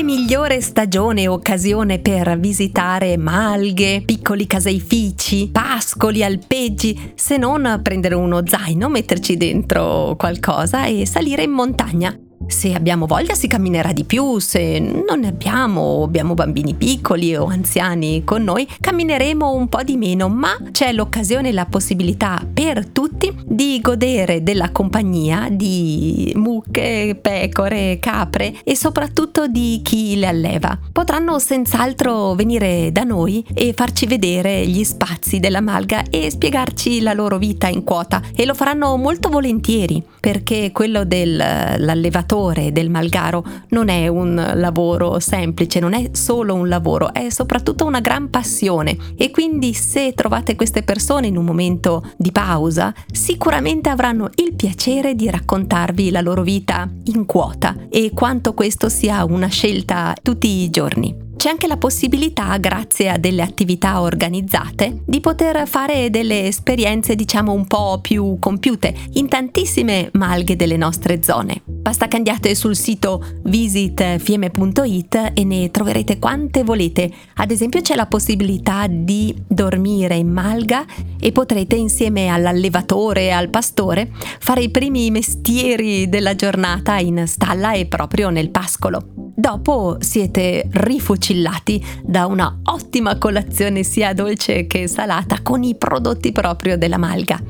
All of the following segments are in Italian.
Quale migliore stagione e occasione per visitare malghe, piccoli caseifici, pascoli, alpeggi, se non prendere uno zaino, metterci dentro qualcosa e salire in montagna? Se abbiamo voglia si camminerà di più, se non ne abbiamo o abbiamo bambini piccoli o anziani con noi, cammineremo un po' di meno, ma c'è l'occasione e la possibilità per tutti di godere della compagnia di mucche, pecore, capre e soprattutto di chi le alleva. Potranno senz'altro venire da noi e farci vedere gli spazi della malga e spiegarci la loro vita in quota e lo faranno molto volentieri perché quello dell'allevatore settore del malgaro non è un lavoro semplice, non è solo un lavoro, è soprattutto una gran passione e quindi se trovate queste persone in un momento di pausa, sicuramente avranno il piacere di raccontarvi la loro vita in quota e quanto questo sia una scelta tutti i giorni. C'è anche la possibilità, grazie a delle attività organizzate, di poter fare delle esperienze diciamo un po' più compiute in tantissime malghe delle nostre zone. Basta che andiate sul sito visitfieme.it e ne troverete quante volete. Ad esempio c'è la possibilità di dormire in malga e potrete insieme all'allevatore e al pastore fare i primi mestieri della giornata in stalla e proprio nel pascolo. Dopo siete rifucillati da una ottima colazione sia dolce che salata con i prodotti proprio della malga.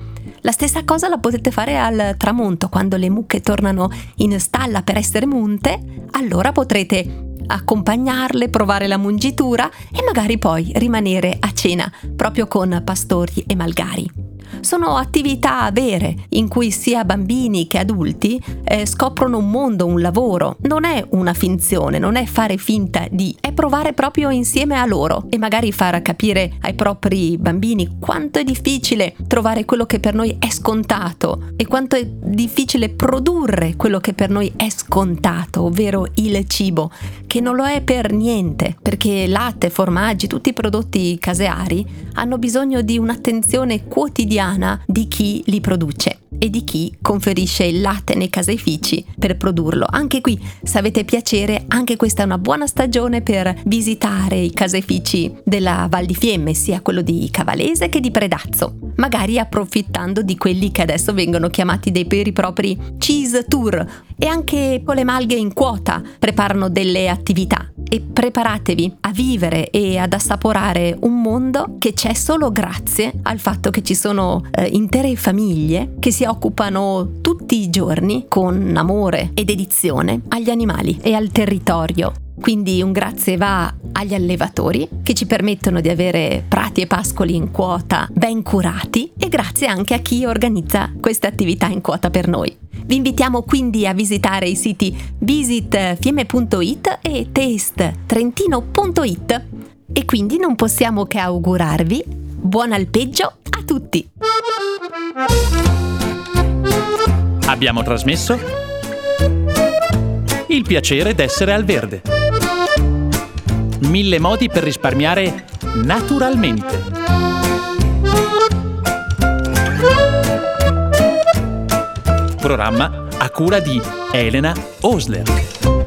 La stessa cosa la potete fare al tramonto, quando le mucche tornano in stalla per essere munte, allora potrete accompagnarle, provare la mungitura e magari poi rimanere a cena proprio con pastori e malgari sono attività vere in cui sia bambini che adulti eh, scoprono un mondo, un lavoro. Non è una finzione, non è fare finta di, è provare proprio insieme a loro e magari far capire ai propri bambini quanto è difficile trovare quello che per noi è scontato e quanto è difficile produrre quello che per noi è scontato, ovvero il cibo, che non lo è per niente, perché latte, formaggi, tutti i prodotti caseari hanno bisogno di un'attenzione quotidiana quotidiana di chi li produce e di chi conferisce il latte nei caseifici per produrlo. Anche qui, se avete piacere, anche questa è una buona stagione per visitare i caseifici della Val di Fiemme, sia quello di Cavalese che di Predazzo, magari approfittando di quelli che adesso vengono chiamati dei veri e propri cheese tour e anche con le malghe in quota preparano delle attività e preparatevi a vivere e ad assaporare un mondo che c'è solo grazie al fatto che ci sono eh, intere famiglie che si occupano tutti i giorni con amore ed edizione agli animali e al territorio. Quindi un grazie va agli allevatori che ci permettono di avere prati e pascoli in quota ben curati e grazie anche a chi organizza queste attività in quota per noi. Vi invitiamo quindi a visitare i siti visitfieme.it e testtrentino.it e quindi non possiamo che augurarvi buon alpeggio a tutti! Abbiamo trasmesso Il piacere d'essere al verde. Mille modi per risparmiare naturalmente. programma a cura di Elena Osler.